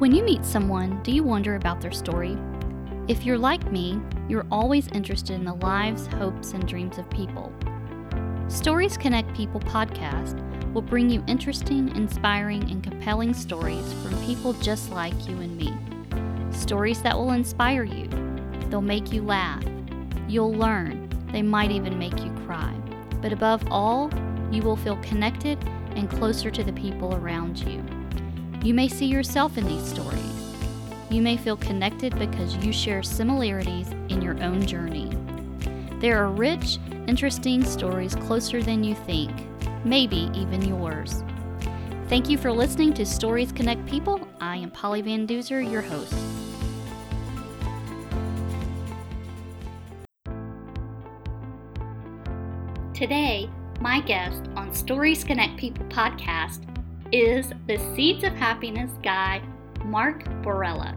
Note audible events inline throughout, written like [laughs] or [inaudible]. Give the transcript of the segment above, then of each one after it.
When you meet someone, do you wonder about their story? If you're like me, you're always interested in the lives, hopes, and dreams of people. Stories Connect People podcast will bring you interesting, inspiring, and compelling stories from people just like you and me. Stories that will inspire you. They'll make you laugh. You'll learn. They might even make you cry. But above all, you will feel connected and closer to the people around you. You may see yourself in these stories. You may feel connected because you share similarities in your own journey. There are rich, interesting stories closer than you think, maybe even yours. Thank you for listening to Stories Connect People. I am Polly Van Duzer, your host. Today, my guest on Stories Connect People podcast is the Seeds of Happiness guy, Mark Borella.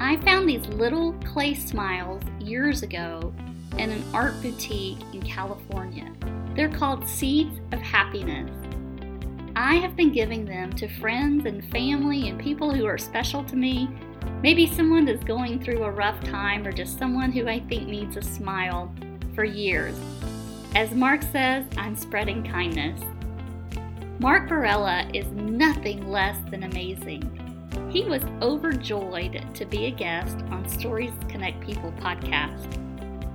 I found these little clay smiles years ago in an art boutique in California. They're called Seeds of Happiness. I have been giving them to friends and family and people who are special to me. Maybe someone that's going through a rough time or just someone who I think needs a smile for years. As Mark says, I'm spreading kindness. Mark Borella is nothing less than amazing. He was overjoyed to be a guest on Stories Connect People podcast.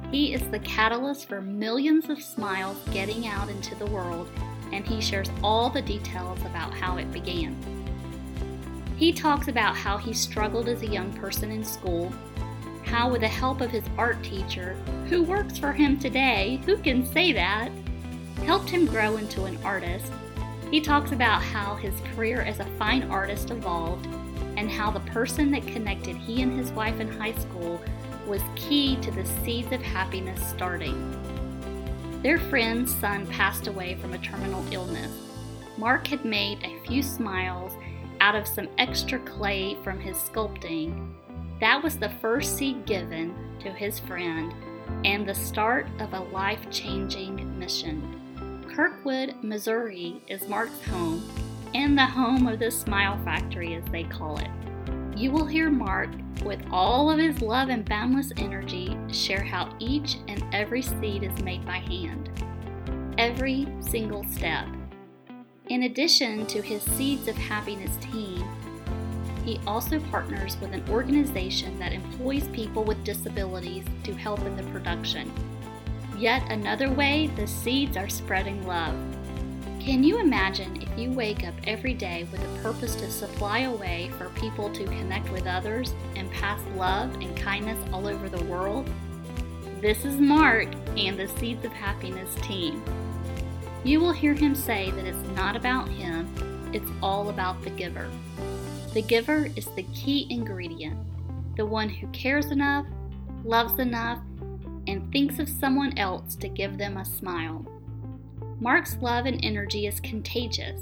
He is the catalyst for millions of smiles getting out into the world, and he shares all the details about how it began. He talks about how he struggled as a young person in school, how, with the help of his art teacher, who works for him today, who can say that, helped him grow into an artist he talks about how his career as a fine artist evolved and how the person that connected he and his wife in high school was key to the seeds of happiness starting. Their friend's son passed away from a terminal illness. Mark had made a few smiles out of some extra clay from his sculpting. That was the first seed given to his friend and the start of a life changing mission. Kirkwood, Missouri is Mark's home and the home of the Smile Factory, as they call it. You will hear Mark, with all of his love and boundless energy, share how each and every seed is made by hand. Every single step. In addition to his Seeds of Happiness team, he also partners with an organization that employs people with disabilities to help in the production yet another way the seeds are spreading love. Can you imagine if you wake up every day with a purpose to supply a way for people to connect with others and pass love and kindness all over the world? This is Mark and the Seeds of Happiness team. You will hear him say that it's not about him, it's all about the giver. The giver is the key ingredient, the one who cares enough, loves enough, and thinks of someone else to give them a smile. Mark's love and energy is contagious.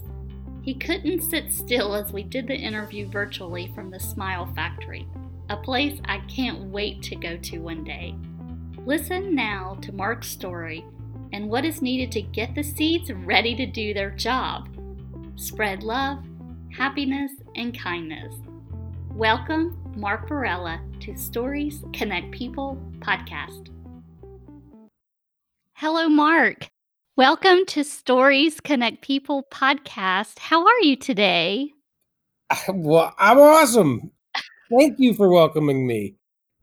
He couldn't sit still as we did the interview virtually from the Smile Factory, a place I can't wait to go to one day. Listen now to Mark's story and what is needed to get the seeds ready to do their job. Spread love, happiness, and kindness. Welcome, Mark Borella, to Stories Connect People podcast. Hello, Mark. Welcome to Stories Connect People podcast. How are you today? [laughs] Well, I'm awesome. Thank you for welcoming me.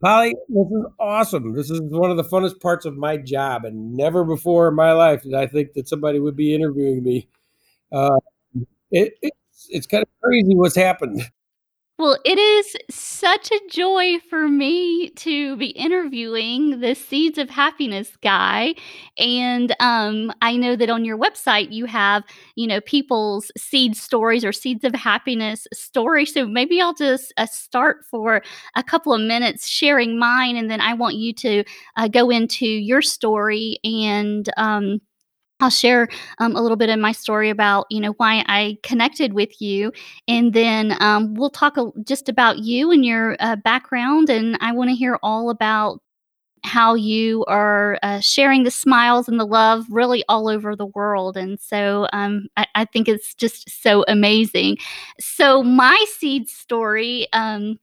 Polly, this is awesome. This is one of the funnest parts of my job, and never before in my life did I think that somebody would be interviewing me. Uh, it, it's, it's kind of crazy what's happened. Well, it is such a joy for me to be interviewing the Seeds of Happiness guy. And um, I know that on your website you have, you know, people's seed stories or seeds of happiness stories. So maybe I'll just uh, start for a couple of minutes sharing mine, and then I want you to uh, go into your story and um, I'll share um, a little bit of my story about, you know, why I connected with you, and then um, we'll talk a, just about you and your uh, background. And I want to hear all about how you are uh, sharing the smiles and the love really all over the world. And so um, I, I, think it's just so amazing. So, my seed story. Um,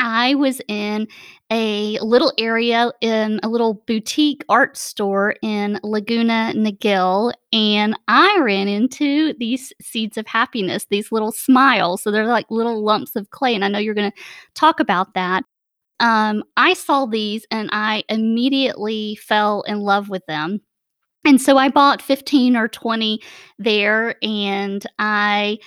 I was in a little area in a little boutique art store in Laguna Niguel, and I ran into these seeds of happiness, these little smiles. So they're like little lumps of clay, and I know you're going to talk about that. Um, I saw these and I immediately fell in love with them. And so I bought 15 or 20 there and I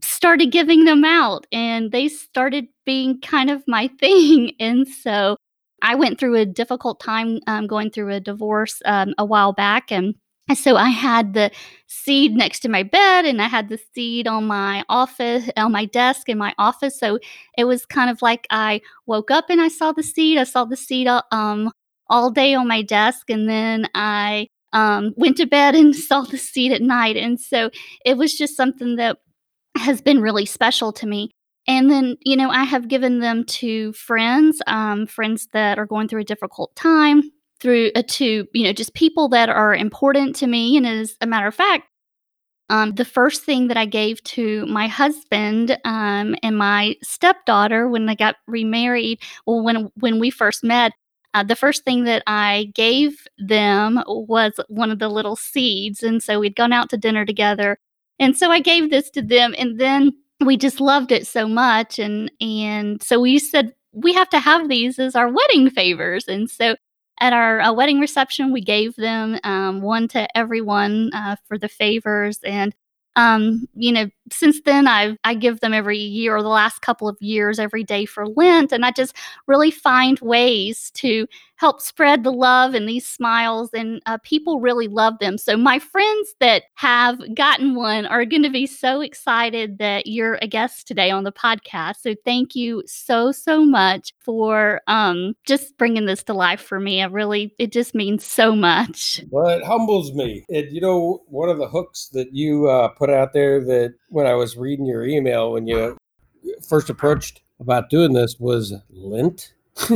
started giving them out and they started being kind of my [laughs] thing. And so I went through a difficult time um, going through a divorce um, a while back. And so I had the seed next to my bed and I had the seed on my office, on my desk in my office. So it was kind of like I woke up and I saw the seed. I saw the seed um, all day on my desk. And then I um, went to bed and [laughs] saw the seed at night. And so it was just something that has been really special to me. And then, you know, I have given them to friends, um, friends that are going through a difficult time, through uh, to, you know, just people that are important to me. And as a matter of fact, um, the first thing that I gave to my husband um, and my stepdaughter when they got remarried, well, when when we first met, uh, the first thing that I gave them was one of the little seeds, and so we'd gone out to dinner together, and so I gave this to them and then we just loved it so much and and so we said we have to have these as our wedding favors. And so at our uh, wedding reception, we gave them um, one to everyone uh, for the favors. And um, you know, since then I've I give them every year or the last couple of years every day for Lent, and I just really find ways to help spread the love and these smiles, and uh, people really love them. So my friends that have gotten one are going to be so excited that you're a guest today on the podcast. So thank you so so much for um, just bringing this to life for me. I really it just means so much. Well, it humbles me. It you know one of the hooks that you uh, put out there that when I was reading your email when you first approached about doing this was Lent. [laughs]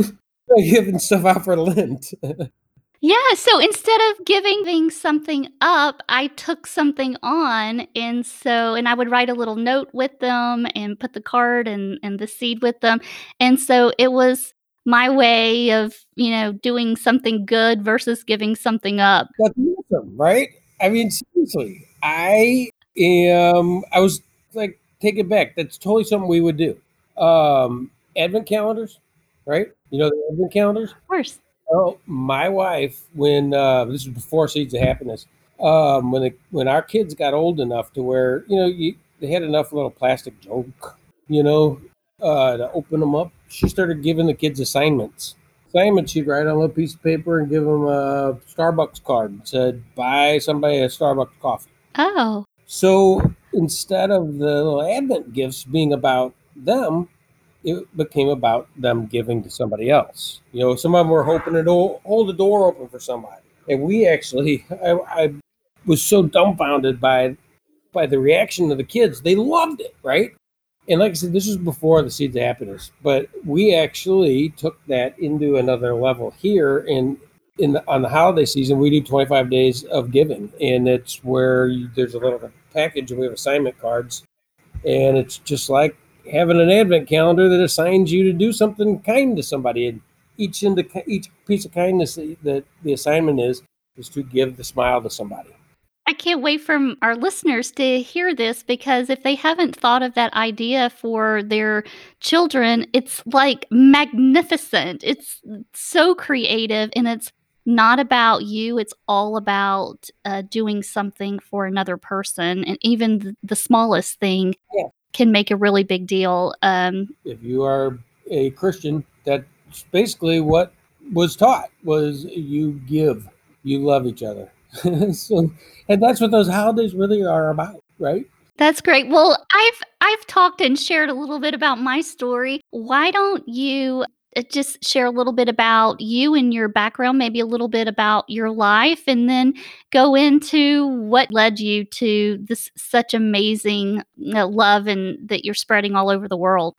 giving stuff out for Lent. [laughs] yeah, so instead of giving something up, I took something on and so and I would write a little note with them and put the card and and the seed with them. And so it was my way of, you know, doing something good versus giving something up. That's awesome, right? I mean, seriously, I am I was like take it back. That's totally something we would do. Um advent calendars, right? You know the advent calendars? Of course. Oh, my wife, when uh, this was before Seeds of Happiness, um, when the, when our kids got old enough to where you know you, they had enough little plastic junk, you know, uh, to open them up, she started giving the kids assignments. Assignments she'd write on a little piece of paper and give them a Starbucks card and said, "Buy somebody a Starbucks coffee." Oh. So instead of the little Advent gifts being about them, it became about them giving to somebody else. You know, some of them were hoping to hold the door open for somebody, and we actually, I, I was so dumbfounded by by the reaction of the kids. They loved it, right? And like I said, this was before the Seeds of Happiness, but we actually took that into another level here. And in the, on the holiday season, we do 25 days of giving, and it's where you, there's a little package, and we have assignment cards, and it's just like having an advent calendar that assigns you to do something kind to somebody. And each into each piece of kindness that the assignment is is to give the smile to somebody. I can't wait for our listeners to hear this because if they haven't thought of that idea for their children, it's like magnificent. It's so creative and it's not about you. It's all about uh, doing something for another person. And even the, the smallest thing yeah can make a really big deal. Um, if you are a Christian, that's basically what was taught was you give, you love each other. [laughs] so, and that's what those holidays really are about, right? That's great. Well, I've I've talked and shared a little bit about my story. Why don't you Uh, just share a little bit about you and your background, maybe a little bit about your life, and then go into what led you to this such amazing uh, love and that you're spreading all over the world.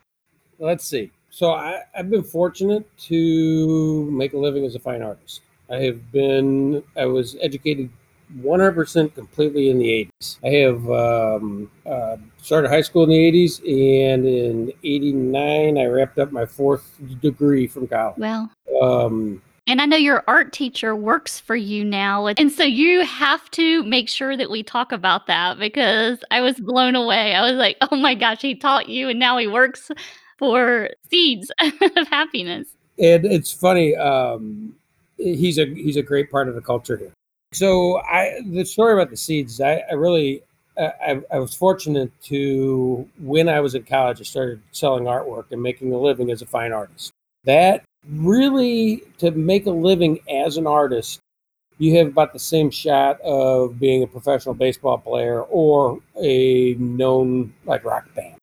Let's see. so I, I've been fortunate to make a living as a fine artist. I have been, I was educated 100% completely in the 80s. I have um, uh, started high school in the 80s, and in 89, I wrapped up my fourth degree from college. Well, Um, and I know your art teacher works for you now. And so you have to make sure that we talk about that because I was blown away. I was like, oh my gosh, he taught you and now he works for Seeds [laughs] of Happiness. and it's funny. Um, he's a he's a great part of the culture here. So I the story about the seeds. I, I really I, I- was fortunate to when I was in college. I started selling artwork and making a living as a fine artist. That really to make a living as an artist, you have about the same shot of being a professional baseball player or a known like rock band.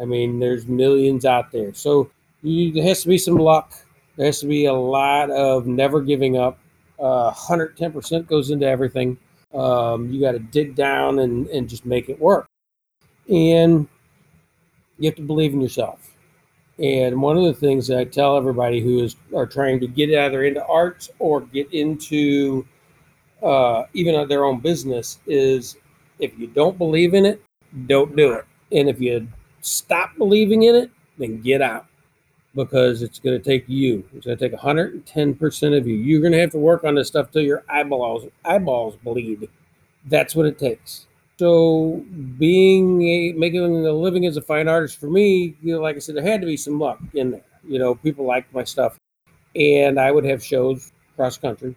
I mean, there's millions out there. So you, there has to be some luck. There has to be a lot of never giving up. Uh, 110% goes into everything. Um, you got to dig down and, and just make it work. And you have to believe in yourself. And one of the things that I tell everybody who is are trying to get either into arts or get into uh, even their own business is if you don't believe in it, don't do it. And if you stop believing in it, then get out because it's going to take you. It's going to take 110% of you. You're going to have to work on this stuff till your eyeballs eyeballs bleed. That's what it takes. So being a, making a living as a fine artist for me, you know, like I said, there had to be some luck in there. You know, people liked my stuff, and I would have shows across the country,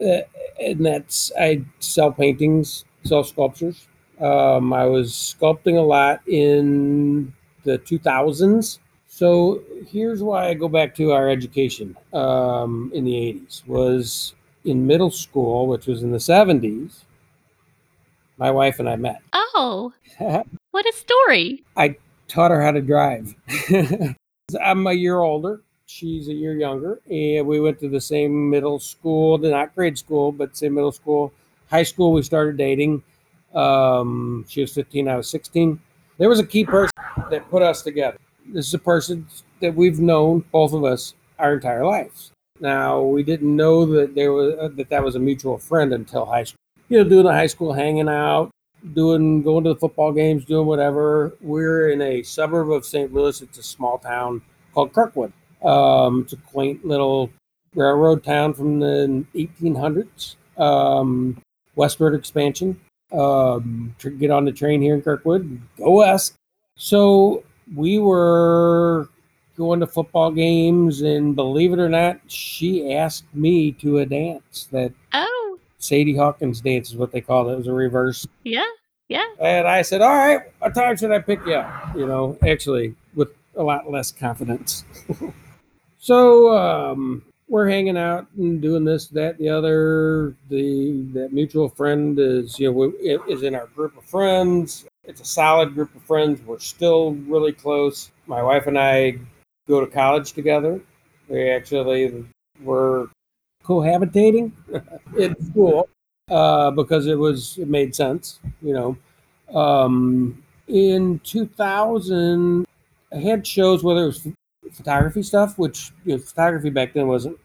uh, and that's I sell paintings, sell sculptures. Um, I was sculpting a lot in the 2000s. So here's why I go back to our education um, in the 80s was in middle school, which was in the 70s. My wife and I met. Oh, [laughs] what a story. I taught her how to drive. [laughs] I'm a year older. She's a year younger, and we went to the same middle school, not grade school, but same middle school. High school, we started dating. Um, she was 15, I was 16. There was a key person that put us together. This is a person that we've known, both of us, our entire lives. Now, we didn't know that there was uh, that that was a mutual friend until high school. You know, doing the high school hanging out, doing going to the football games, doing whatever. We're in a suburb of St. Louis. It's a small town called Kirkwood. Um, it's a quaint little railroad town from the 1800s. Um, westward expansion. Um, get on the train here in Kirkwood, go west. So we were going to football games, and believe it or not, she asked me to a dance that Oh, Sadie Hawkins dance is what they call it. It was a reverse. yeah, yeah. And I said, All right, what time should I pick you up? You know, actually, with a lot less confidence. [laughs] so um, we're hanging out and doing this, that, the other. The that mutual friend is, you know, is in our group of friends. It's a solid group of friends. We're still really close. My wife and I go to college together. We actually were cohabitating [laughs] in school uh, because it was it made sense, you know. Um, in 2000, I had shows whether it was photography stuff, which you know, photography back then wasn't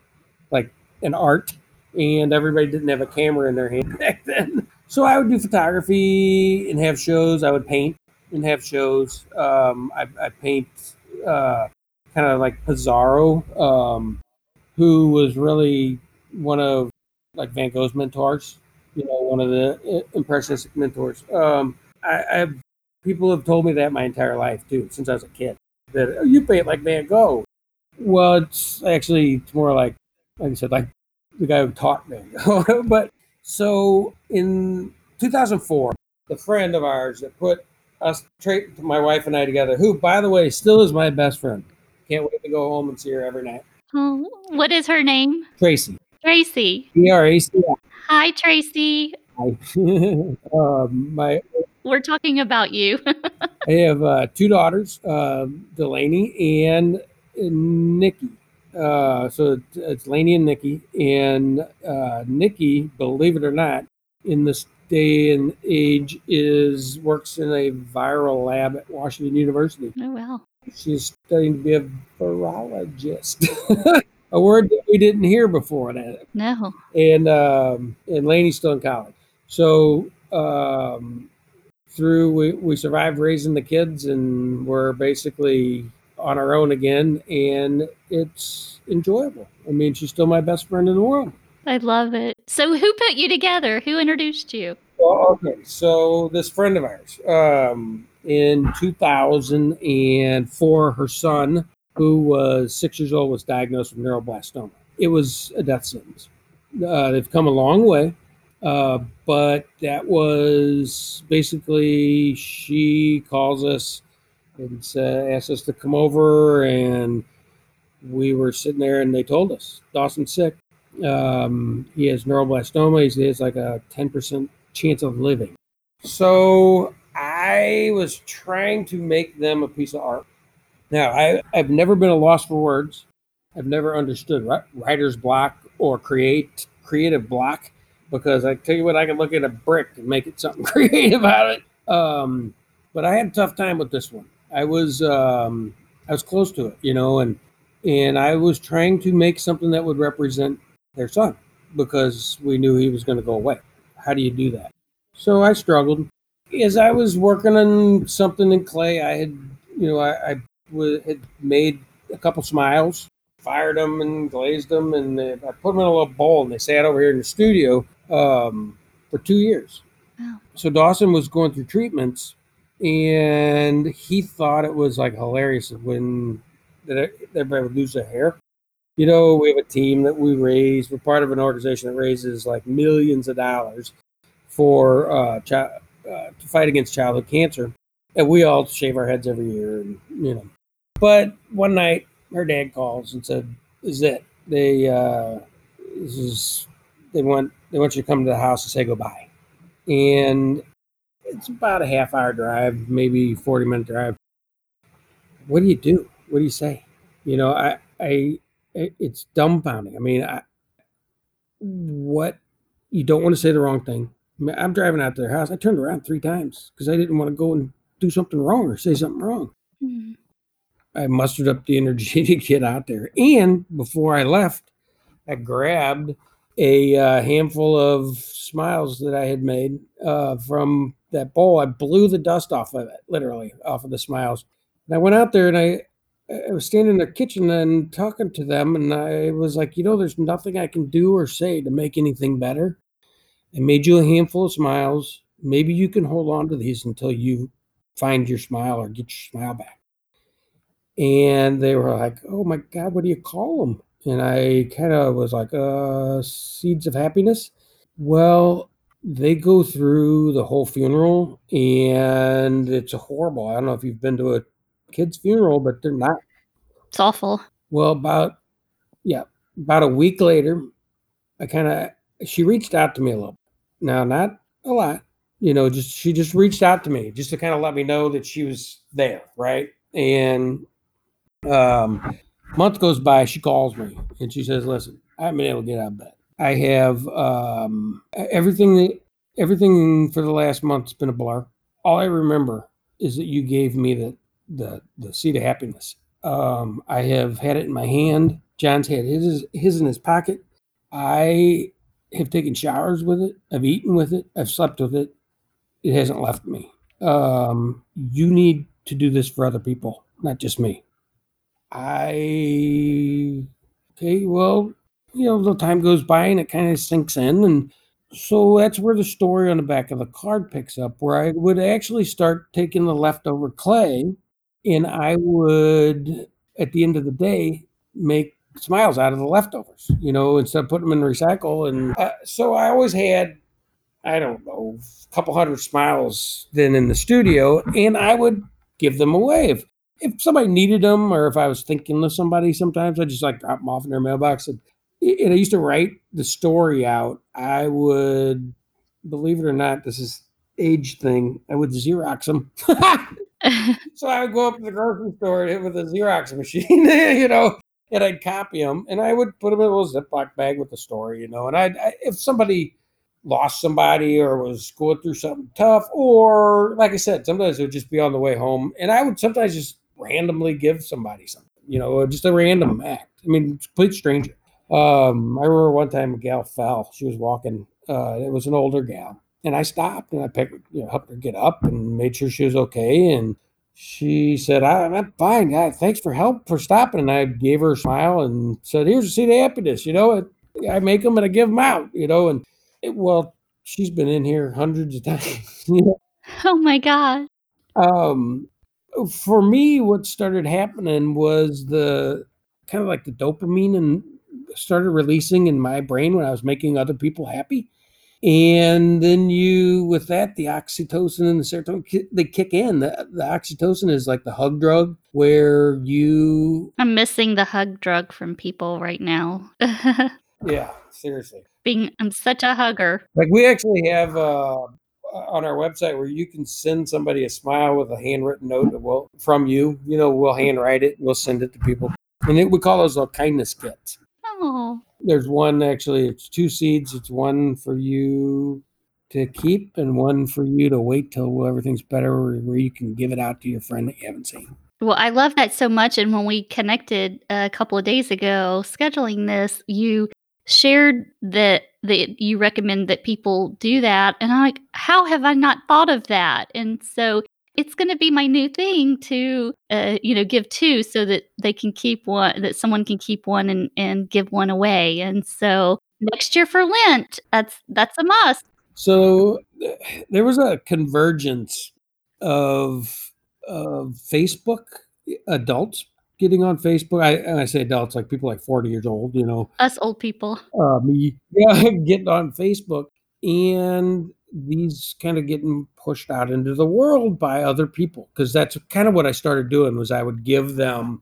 like an art, and everybody didn't have a camera in their hand [laughs] back then. So I would do photography and have shows. I would paint and have shows. Um, I, I paint uh, kind of like Pissarro, um, who was really one of like Van Gogh's mentors. You know, one of the uh, impressionistic mentors. Um, I, I've people have told me that my entire life too, since I was a kid. That oh, you paint like Van Gogh. Well, it's actually it's more like, like I said, like the guy who taught me. [laughs] But so in 2004, the friend of ours that put us, tra- my wife and I together, who by the way still is my best friend. Can't wait to go home and see her every night. Oh, what is her name? Tracy, Tracy. E R A C Hi, Tracy. Hi. [laughs] um, my We're talking about you. [laughs] I have uh, two daughters, uh, Delaney and Nikki. Uh, so it's, it's Laney and Nikki. And uh, Nikki, believe it or not, in this day and age, is works in a viral lab at Washington University. oh, wow. She's studying to be a virologist. [laughs] a word that we didn't hear before that. No. And um, and Laney's still in college. So um, through we, we survived raising the kids and we're basically on our own again and it's enjoyable. I mean, she's still my best friend in the world. I love it. So who put you together? Who introduced you? Well, okay, so this friend of ours, um, in 2004, her son, who was six years old, was diagnosed with neuroblastoma. It was a death sentence. Uh, they've come a long way, uh, but that was basically she calls us and uh, asked us to come over, and we were sitting there, and they told us Dawson's sick. Um, he has neuroblastoma. He has like a 10% chance of living. So I was trying to make them a piece of art. Now, I, I've never been a loss for words. I've never understood writer's block or create creative block because I tell you what, I can look at a brick and make it something [laughs] creative out of it. Um, but I had a tough time with this one. I was um, I was close to it, you know, and and I was trying to make something that would represent their son because we knew he was going to go away. How do you do that? So I struggled. As I was working on something in clay, I had, you know, I, I w- had made a couple smiles, fired them and glazed them, and I put them in a little bowl, and they sat over here in the studio um, for two years. Wow. So Dawson was going through treatments, and he thought it was like hilarious when that everybody would lose their hair. You know, we have a team that we raise. We're part of an organization that raises like millions of dollars for uh, uh, to fight against childhood cancer, and we all shave our heads every year, and you know. But one night, her dad calls and said, "Is it? They uh, this is they want they want you to come to the house and say goodbye." And it's about a half hour drive, maybe forty minute drive. What do you do? What do you say? You know, I I it's dumbfounding. I mean, I, what you don't want to say the wrong thing. I mean, I'm driving out to their house. I turned around three times because I didn't want to go and do something wrong or say something wrong. Mm-hmm. I mustered up the energy [laughs] to get out there. And before I left, I grabbed a uh, handful of smiles that I had made uh, from that bowl. I blew the dust off of it, literally off of the smiles. And I went out there and I I was standing in the kitchen and talking to them, and I was like, you know, there's nothing I can do or say to make anything better. I made you a handful of smiles. Maybe you can hold on to these until you find your smile or get your smile back. And they were like, oh my God, what do you call them? And I kind of was like, uh, seeds of happiness. Well, they go through the whole funeral and it's horrible. I don't know if you've been to a kid's funeral, but they're not. It's awful. Well, about yeah, about a week later, I kind of she reached out to me a little. Now, not a lot, you know, just she just reached out to me just to kind of let me know that she was there, right? And um, month goes by, she calls me and she says, "Listen, I haven't been able to get out of bed. I have um, everything. Everything for the last month's been a blur. All I remember is that you gave me the the the seed of happiness. Um, I have had it in my hand. John's had his his in his pocket. I have taken showers with it. I've eaten with it. I've slept with it. It hasn't left me. Um, you need to do this for other people, not just me. I okay, well, you know, the time goes by and it kind of sinks in, and so that's where the story on the back of the card picks up, where I would actually start taking the leftover clay and I would, at the end of the day, make smiles out of the leftovers, you know, instead of putting them in recycle. And uh, so I always had, I don't know, a couple hundred smiles then in the studio, and I would give them away. If, if somebody needed them or if I was thinking of somebody, sometimes I just like drop them off in their mailbox. And, and I used to write the story out. I would, believe it or not, this is age thing. I would Xerox them. [laughs] [laughs] so I would go up to the grocery store with a Xerox machine, [laughs] you know, and I'd copy them and I would put them in a little Ziploc bag with the story, you know. And I'd, I, if somebody lost somebody or was going through something tough, or like I said, sometimes it would just be on the way home, and I would sometimes just randomly give somebody something, you know, just a random act. I mean, complete stranger. Um, I remember one time a gal fell. She was walking. Uh, it was an older gal, and I stopped and I picked, you know, helped her get up and made sure she was okay. And she said, I, am fine. Yeah, thanks for help for stopping. And I gave her a smile and said, Here's a seat of happiness. You know, I make them and I give them out, you know. And it, well, she's been in here hundreds of [laughs] times. You know? Oh my God. Um, for me, what started happening was the kind of like the dopamine and started releasing in my brain when I was making other people happy. And then you, with that, the oxytocin and the serotonin, they kick in. The, the oxytocin is like the hug drug where you. I'm missing the hug drug from people right now. [laughs] yeah, seriously. Being, I'm such a hugger. Like we actually have uh, on our website where you can send somebody a smile with a handwritten note well, from you. You know, we'll handwrite it, we'll send it to people. And it, we call those a kindness kits. There's one actually, it's two seeds. It's one for you to keep and one for you to wait till everything's better where you can give it out to your friend that you haven't seen. Well, I love that so much. And when we connected a couple of days ago scheduling this, you shared that that you recommend that people do that and i'm like how have i not thought of that and so it's going to be my new thing to uh, you know give two so that they can keep one that someone can keep one and, and give one away. And so next year for lent that's that's a must. So there was a convergence of of facebook adults getting on facebook. I and i say adults like people like 40 years old you know. Us old people. Uh, [laughs] me yeah getting on facebook. And these kind of getting pushed out into the world by other people because that's kind of what I started doing was I would give them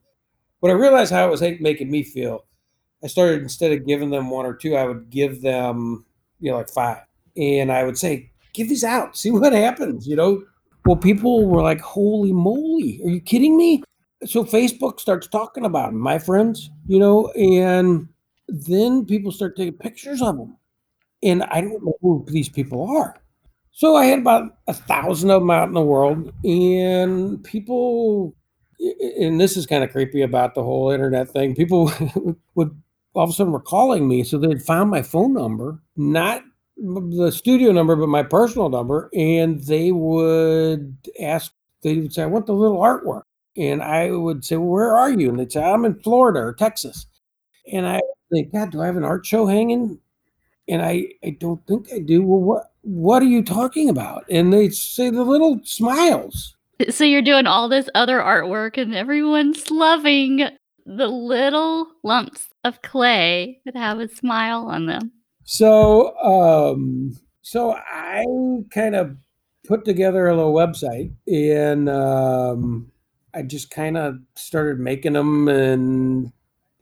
when I realized how it was making me feel. I started instead of giving them one or two, I would give them you know like five, and I would say, "Give these out, see what happens." You know, well, people were like, "Holy moly, are you kidding me?" So Facebook starts talking about them, my friends, you know, and then people start taking pictures of them and I don't know who these people are. So I had about a thousand of them out in the world, and people, and this is kind of creepy about the whole internet thing. People [laughs] would all of a sudden were calling me, so they'd found my phone number, not the studio number, but my personal number, and they would ask. They would say, "I want the little artwork," and I would say, well, "Where are you?" And they'd say, "I'm in Florida or Texas," and I think, "God, do I have an art show hanging?" And I, I don't think I do. Well, what what are you talking about? And they say the little smiles. So you're doing all this other artwork, and everyone's loving the little lumps of clay that have a smile on them. So, um, so I kind of put together a little website, and um, I just kind of started making them and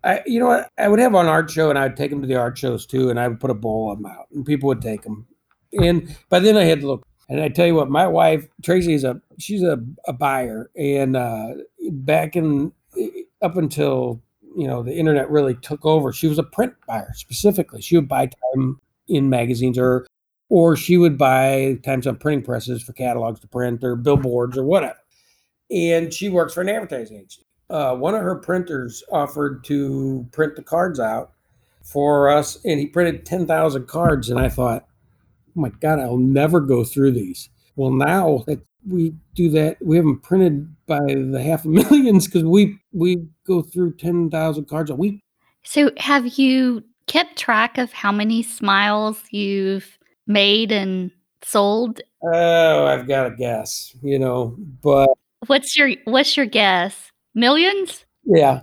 I, you know what? I would have an art show, and I'd take them to the art shows too, and I would put a bowl of them out, and people would take them. And by then, I had to look. And I tell you what, my wife Tracy is a she's a, a buyer, and uh, back in up until you know the internet really took over, she was a print buyer specifically. She would buy time in magazines, or or she would buy times on printing presses for catalogs to print, or billboards, or whatever. And she works for an advertising agency uh, one of her printers offered to print the cards out for us, and he printed 10,000 cards. And I thought, oh my God, I'll never go through these. Well, now that we do that, we have them printed by the half a [laughs] millions because we, we go through 10,000 cards a week. So, have you kept track of how many smiles you've made and sold? Oh, I've got a guess, you know, but what's your what's your guess? Millions? Yeah.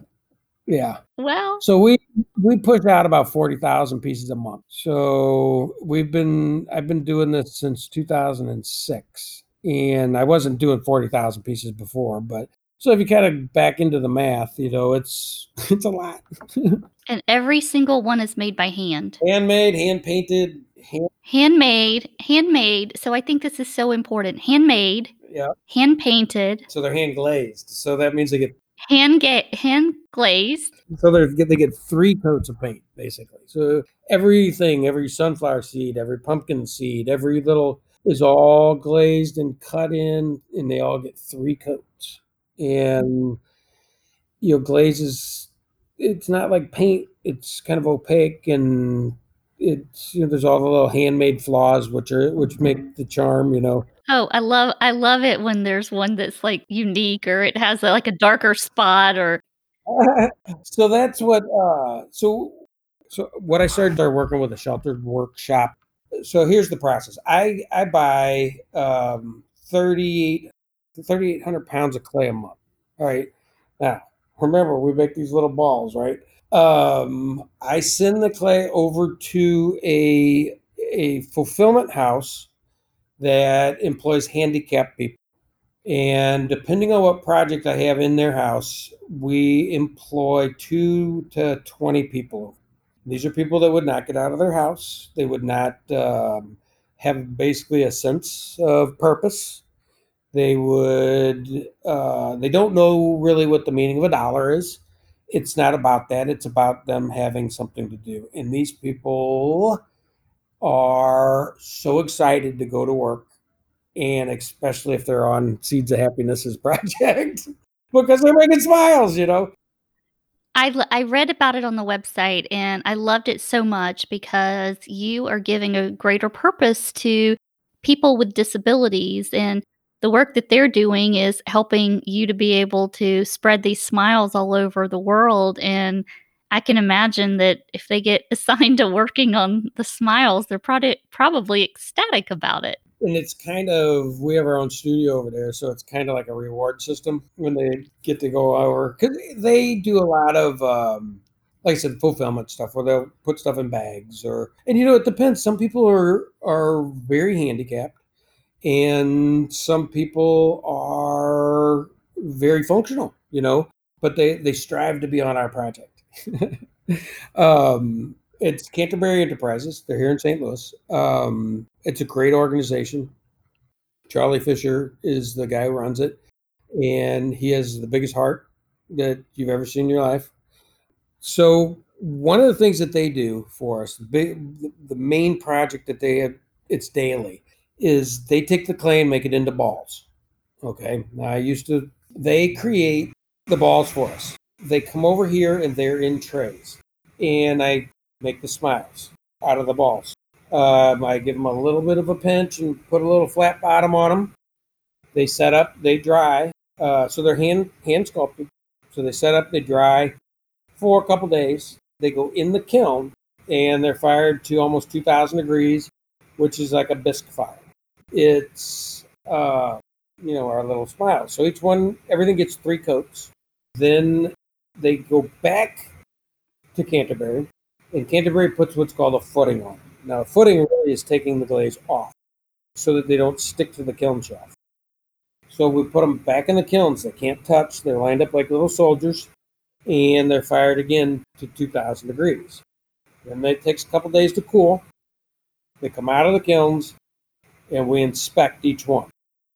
Yeah. Well, so we we push out about 40,000 pieces a month. So we've been I've been doing this since 2006 and I wasn't doing 40,000 pieces before, but so if you kind of back into the math, you know, it's [laughs] it's a lot. [laughs] and every single one is made by hand. Handmade, hand painted, hand- handmade, handmade. So I think this is so important. Handmade. Yeah. Hand painted. So they're hand glazed. So that means they get hand get hand glazed. So they get they get three coats of paint basically. So everything, every sunflower seed, every pumpkin seed, every little is all glazed and cut in, and they all get three coats. and you know, glaze is it's not like paint. It's kind of opaque and it's you know, there's all the little handmade flaws which are which make the charm, you know. Oh, I love I love it when there's one that's, like, unique or it has, like, a darker spot or [laughs] So that's what, uh so so what I started working with a sheltered workshop. So here's the process. I I buy um 30 3,800 pounds of clay a month. All right. Now, remember, we make these little balls, right? Um, I send the clay over to a a fulfillment house that employs handicapped people. And depending on what project I have in their house, we employ two to 20 people. These are people that would not get out of their house. They would not um, have basically a sense of purpose. They would, uh, they don't know really what the meaning of a dollar is. It's not about that. It's about them having something to do. And these people are so excited to go to work and especially if they're on Seeds of Happiness's project [laughs] because they're making smiles, you know. I, I read about it on the website, and I loved it so much because you are giving a greater purpose to people with disabilities, and the work that they're doing is helping you to be able to spread these smiles all over the world, and I can imagine that if they get [laughs] assigned to working on the smiles, they're prodi probably ecstatic about it. And it's kind of we have our own studio over there, so it's kinda like a reward system when they get to go over 'cause they do a lot of, um, like I said, fulfillment stuff where they'll put stuff in bags or and, you know, it depends. Some people are are very handicapped, and some people are very functional, you know, but they they strive to be on our project. [laughs] Um, it's Canterbury Enterprises. They're here in St. Louis. Um, it's a great organization. Charlie Fisher is the guy who runs it, and he has the biggest heart that you've ever seen in your life. So one of the things that they do for us, the big, the main project that they have, it's daily, is they take the clay and make it into balls. Okay. I used to, they create the balls for us. They come over here and they're in trays, and I make the smiles out of the balls. Um, I give them a little bit of a pinch and put a little flat bottom on them. They set up, they dry. Uh, so they're hand hand sculpted. So they set up, they dry for a couple days. They go in the kiln and they're fired to almost 2,000 degrees, which is like a bisque fire. It's uh, you know our little smile. So each one, everything gets three coats. Then they go back to Canterbury, and Canterbury puts what's called a footing on. Now, a footing really is taking the glaze off so that they don't stick to the kiln shaft. So we put them back in the kilns. They can't touch. They're lined up like little soldiers, and they're fired again to 2,000 degrees. Then it takes a couple days to cool. They come out of the kilns, and we inspect each one.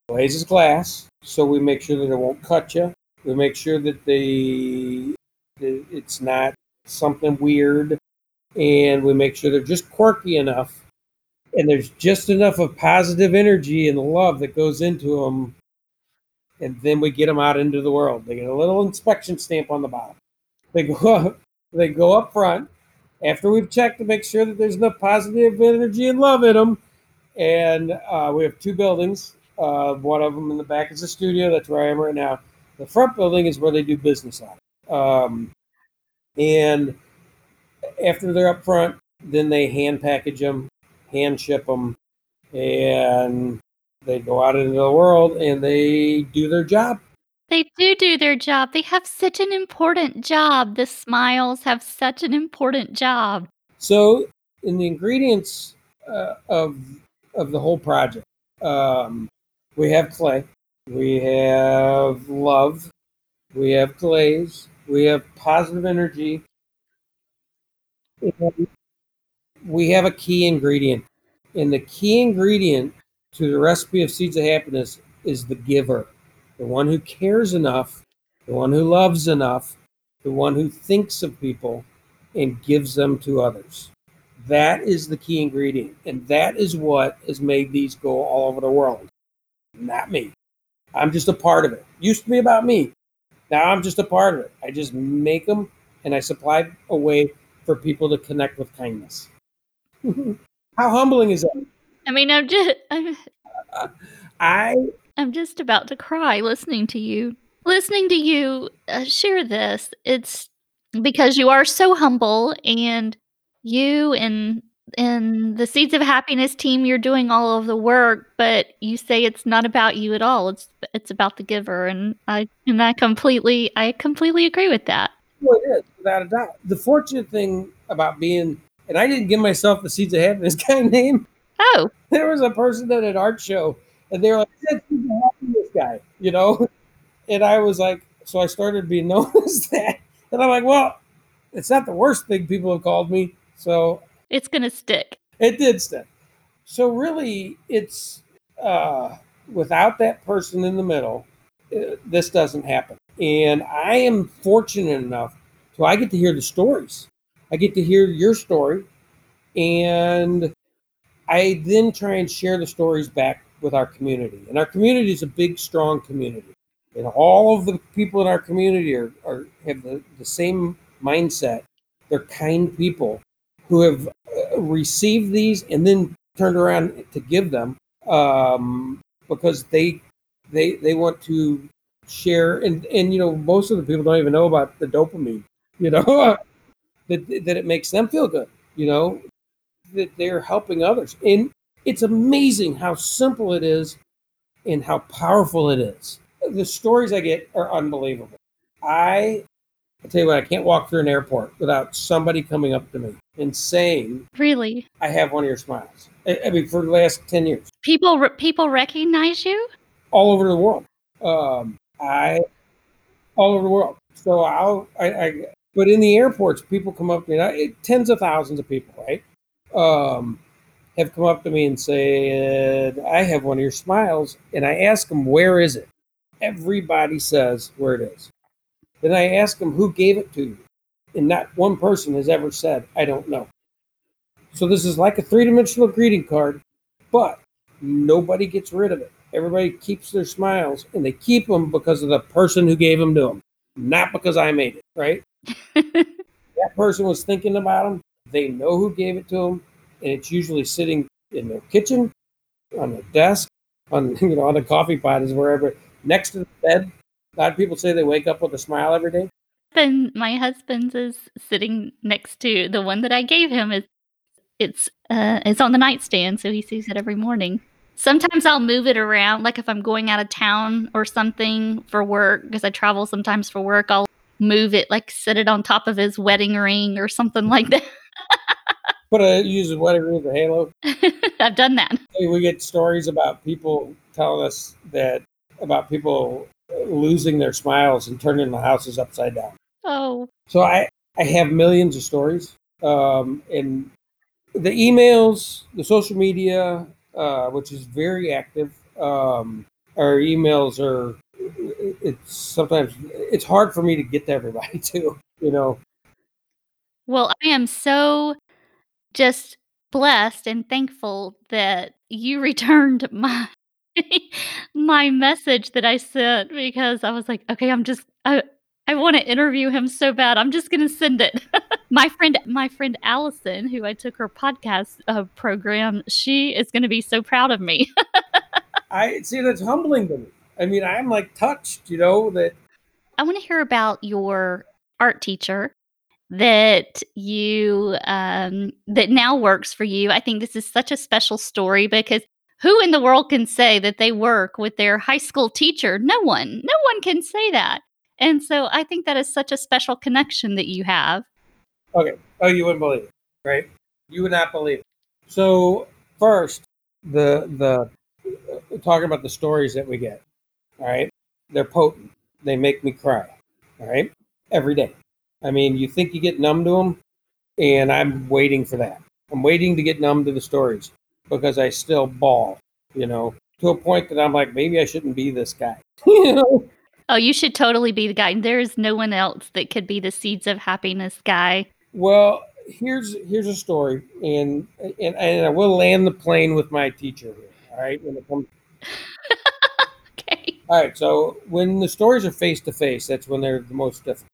Glaze is glass, so we make sure that it won't cut you. We make sure that the, the it's not something weird, and we make sure they're just quirky enough, and there's just enough of positive energy and love that goes into them, and then we get them out into the world. They get a little inspection stamp on the bottom. They go [laughs] up, they go up front after we've checked to make sure that there's enough positive energy and love in them. And uh, we have two buildings. Uh, one of them in the back is a studio. That's where I am right now. The front building is where they do business on. Um, and after they're up front, then they hand package them, hand ship them, and they go out into the world and they do their job. They do do their job. They have such an important job. The smiles have such an important job. So, in the ingredients uh, of of the whole project, um, we have clay, we have love, we have glaze, we have positive energy, we have a key ingredient. And the key ingredient to the recipe of Seeds of Happiness is the giver, the one who cares enough, the one who loves enough, the one who thinks of people and gives them to others. That is the key ingredient. And that is what has made these go all over the world. Not me. I'm just a part of it. Used to be about me. Now I'm just a part of it. I just make them and I supply a way for people to connect with kindness. [laughs] How humbling is that? I mean, I'm just I'm, [laughs] I I'm just about to cry listening to you. Listening to you uh, share this, it's because you are so humble and you and and the Seeds of Happiness team, you're doing all of the work, but you say it's not about you at all. It's it's about the giver, and I and I completely I completely agree with that. Well, it is without a doubt. The fortunate thing about being, and I didn't give myself the Seeds of Happiness [laughs] guy name. Oh, there was a person at an art show, and they were like, "Seeds of Happiness guy," you know, [laughs] and I was like, so I started being [laughs] known as that, and I'm like, well, it's not the worst thing people have called me, so it's gonna stick. It did stick. So really, it's uh, without that person in the middle, uh, this doesn't happen. And I am fortunate enough so I get to hear the stories. I get to hear your story, and I then try and share the stories back with our community. And our community is a big, strong community. And all of the people in our community are, are have the, the same mindset. They're kind people who have uh, received these and then turned around to give them um, because they they they want to share. And and you know most of the people don't even know about the dopamine [laughs] you know that that it makes them feel good you know that they're helping others. And it's amazing how simple it is and how powerful it is. The stories i get are unbelievable. I I tell you what, I can't walk through an airport without somebody coming up to me and saying, "Really, I have one of your smiles." I, I mean, for the last ten years, people people recognize you all over the world. Um, I all over the world. So I'll, I, I, but in the airports, people come up to me. I, tens of thousands of people, right? Um, have come up to me and said, "I have one of your smiles," and I ask them, "Where is it?" Everybody says where it is. Then I ask them who gave it to you. And not one person has ever said, I don't know. So this is like a three dimensional greeting card, but nobody gets rid of it. Everybody keeps their smiles and they keep them because of the person who gave them to them, not because I made it, right? [laughs] that person was thinking about them. They know who gave it to them, and it's usually sitting in their kitchen, on their desk, on [laughs] you know on the coffee pot is wherever next to the bed lot of people say they wake up with a smile every day. And my husband's is sitting next to the one that I gave him. Is it's uh, it's on the nightstand, so he sees it every morning. Sometimes I'll move it around, like if I'm going out of town or something for work, because I travel sometimes for work. I'll move it, like set it on top of his wedding ring or something like that. [laughs] Put a use a wedding ring as a halo. [laughs] I've done that. We get stories about people telling us that about people losing their smiles and turning the houses upside down. Oh. So I, I have millions of stories. Um, and the emails, the social media, uh, which is very active, um, our emails are, it's sometimes, it's hard for me to get to everybody [laughs] too, you know. Well, I am so just blessed and thankful that you [laughs] returned my [laughs] my message that I sent because I was like, okay, I'm just I I want to interview him so bad. I'm just gonna send it. [laughs] my friend, my friend Allison, who I took her podcast uh, program, she is going to be so proud of me. [laughs] I see that's humbling to me. I mean, I'm like touched, you know that. I want to hear about your art teacher that you um, that now works for you. I think this is such a special story because who in the world can say that they work with their high school teacher? No one. No one can say that. And so I think that is such a special connection that you have. Okay. Oh, you wouldn't believe it, right? You would not believe it. So first, the the uh, talking about the stories that we get. All right, they're potent. They make me cry. All right, every day. I mean, you think you get numb to them, and I'm waiting for that. I'm waiting to get numb to the stories because I still ball, you know, to a point that I'm like, maybe I shouldn't be this guy. you [laughs] know? Oh, you should totally be the guy. There is no one else that could be the seeds of happiness guy. Well, here's here's a story, and and, and I will land the plane with my teacher here. All right, when it comes. [laughs] okay. All right. So when the stories are face to face, that's when they're the most difficult,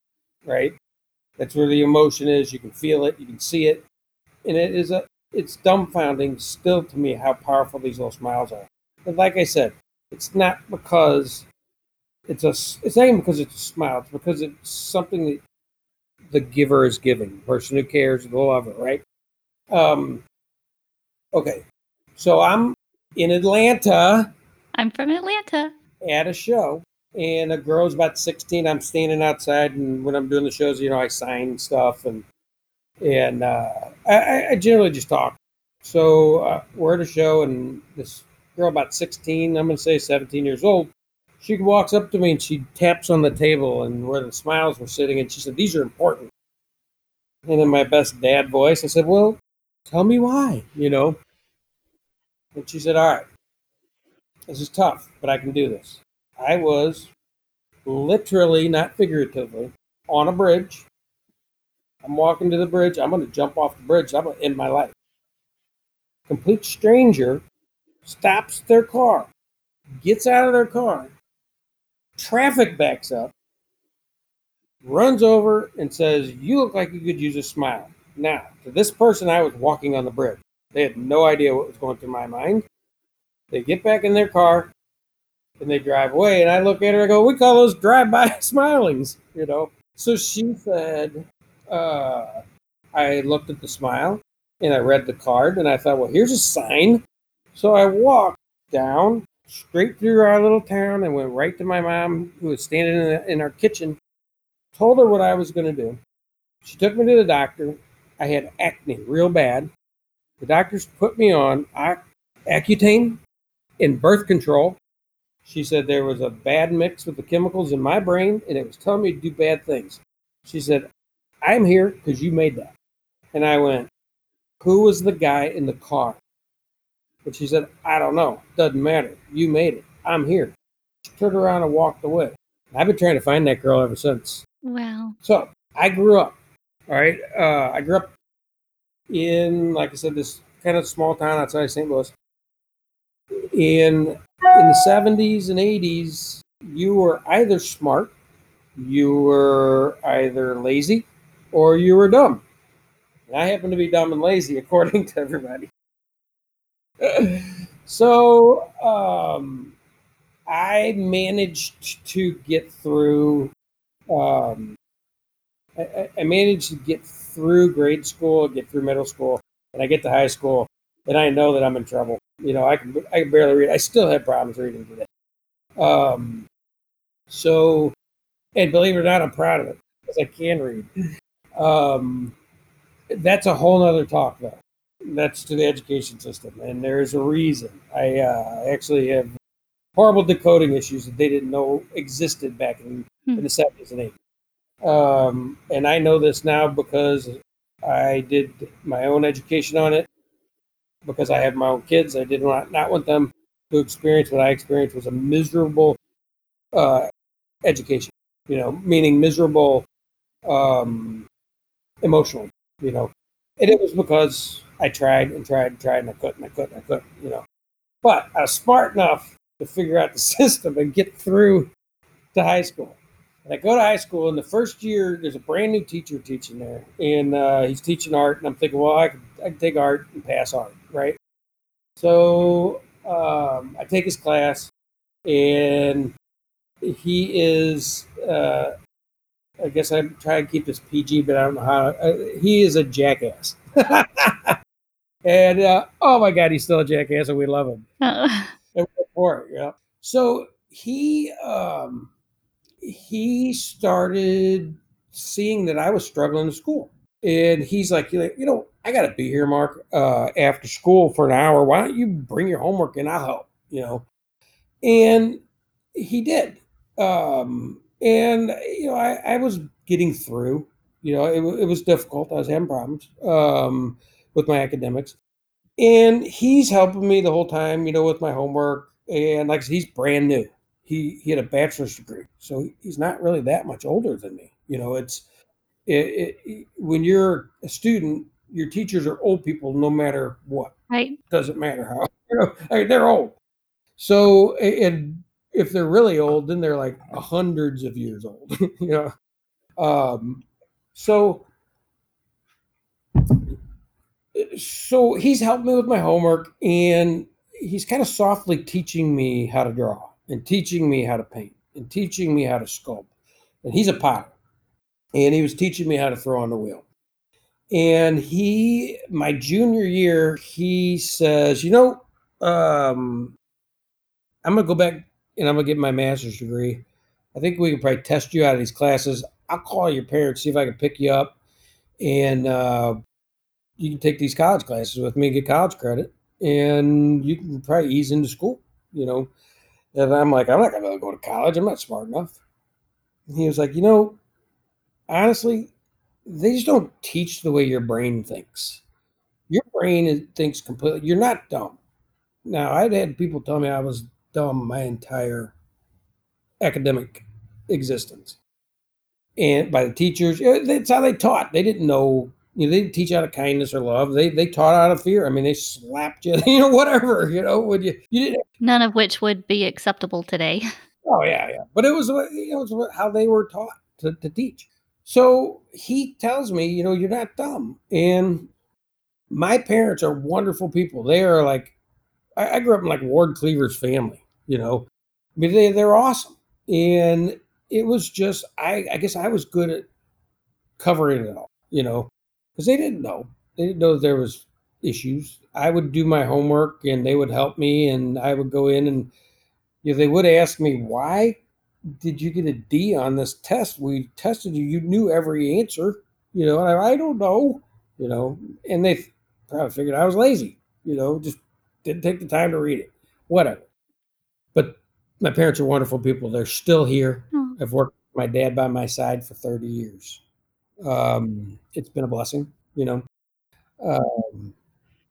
right? That's where the emotion is. You can feel it, you can see it, and it is a it's dumbfounding still to me how powerful these little smiles are. But like I said, it's not because it's a it's not even because it's a smile. It's because it's something that the giver is giving. The person who cares, the lover, right? Um. Okay, so I'm in Atlanta. I'm from Atlanta. At a show, and a girl's about 16. I'm standing outside, and when I'm doing the shows, you know, I sign stuff, and and uh, I, I, generally just talk. So uh, we're at a show, and this girl about 16, I'm going to say 17 years old, she walks up to me and she taps on the table and where the smiles were sitting, and she said, "These are important." And in my best dad voice, I said, "Well, tell me why," you know. And she said, "All right, this is tough, but I can do this." I was literally, not figuratively, on a bridge. I'm walking to the bridge. I'm going to jump off the bridge. I'm going to end my life. Complete stranger stops their car, gets out of their car, traffic backs up, runs over and says, You look like you could use a smile. Now, to this person, I was walking on the bridge. They had no idea what was going through my mind. They get back in their car and they drive away. And I look at her and go, We call those drive by [laughs] smilings, you know. So she said, uh, I looked at the smile and I read the card and I thought, Well, here's a sign so I walked down straight through our little town and went right to my mom, who was standing in, the, in our kitchen. Told her what I was going to do. She took me to the doctor. I had acne real bad. The doctors put me on Accutane and birth control. She said there was a bad mix with the chemicals in my brain and it was telling me to do bad things. She said, I'm here because you made that. And I went, Who was the guy in the car? But she said, I don't know. Doesn't matter. You made it. I'm here. She turned around and walked away. I've been trying to find that girl ever since. Wow. So I grew up. All right. Uh, I grew up in, like I said, this kind of small town outside of St. Louis. In in the 70s and 80s, you were either smart, you were either lazy, or you were dumb. And I happen to be dumb and lazy, [laughs] according to everybody. [clears throat] so um, I managed to get through. Um, I, managed to get through grade school, get through middle school, and I get to high school, and I know that I'm in trouble. You know, I can I can barely read. I still have problems reading today. Um, so, and believe it or not, I'm proud of it because I can read. Um, that's a whole other talk, though that's to the education system, and there is a reason. I uh, actually have horrible decoding issues that they didn't know existed back in, hmm. in the seventies and eighties. Um, and I know this now because I did my own education on it. Because I have my own kids, I did not not want them to experience what I experienced was a miserable uh, education. You know, meaning miserable um, emotionally. You know, and it was because I tried and tried and tried and I couldn't, I couldn't, I couldn't, you know. But I was smart enough to figure out the [laughs] system and get through to high school. And I go to high school, and the first year, there's a brand new teacher teaching there, and uh, he's teaching art. And I'm thinking, well, I can, I can take art and pass art, right? So um, I take his class, and he is, uh, I guess I'm trying to keep this PG, but I don't know how. Uh, he is a jackass. [laughs] And uh, oh my God, he's still a jackass, and we love him. Oh. [laughs] And for it, yeah. So he um, he started seeing that I was struggling in school, and he's like, you know, I got to be here, Mark, uh, after school for an hour. Why don't you bring your homework and I'll help, you know? And he did. Um, and you know, I, I was getting through. You know, it, it was difficult. I was having problems. Um, with my academics. And he's helping me the whole time, you know, with my homework. And like I said, he's brand new. He he had a bachelor's degree, so he's not really that much older than me. You know, it's it, it, when you're a student, your teachers are old people, no matter what. Right. Doesn't matter how. [laughs] You know, I mean, they're old. So and if they're really old, then they're like hundreds of years old. [laughs] you know, um, so so he's helped me with my homework, and he's kind of softly teaching me how to draw, and teaching me how to paint, and teaching me how to sculpt. And he's a potter, and he was teaching me how to throw on the wheel. And he, my junior year, he says, you know, um, I'm gonna go back and I'm gonna get my master's degree. I think we can probably test you out of these classes. I'll call your parents, see if I can pick you up, and uh, you can take these college classes with me, and get college credit, and you can probably ease into school. You know, and I'm like, I'm not gonna go to college. I'm not smart enough. And he was like, you know, honestly, they just don't teach the way your brain thinks. Your brain thinks completely. You're not dumb. Now, I've had people tell me I was dumb my entire academic existence. And by the teachers, that's how they taught. They didn't know, you know, they didn't teach out of kindness or love. They they taught out of fear. I mean, they slapped you, [laughs] you know, whatever, you know, when you you didn't None of which would be acceptable today. [laughs] Oh yeah, yeah. But it was it was how they were taught to, to teach. So he tells me, you know, you're not dumb. And my parents are wonderful people. They are like I, I grew up in like Ward Cleaver's family, you know. I mean, they, they're awesome. And it was just, I, I guess I was good at covering it all, you know, because they didn't know. They didn't know there was issues. I would do my homework and they would help me and I would go in and you know, they would ask me, why did you get a D on this test? We tested you. You knew every answer, you know, and I, I don't know, you know, and they probably figured I was lazy, you know, just didn't take the time to read it. Whatever. But my parents are wonderful people. They're still here. Oh. I've worked with my dad by my side for 30 years. Um, it's been a blessing, you know. Um,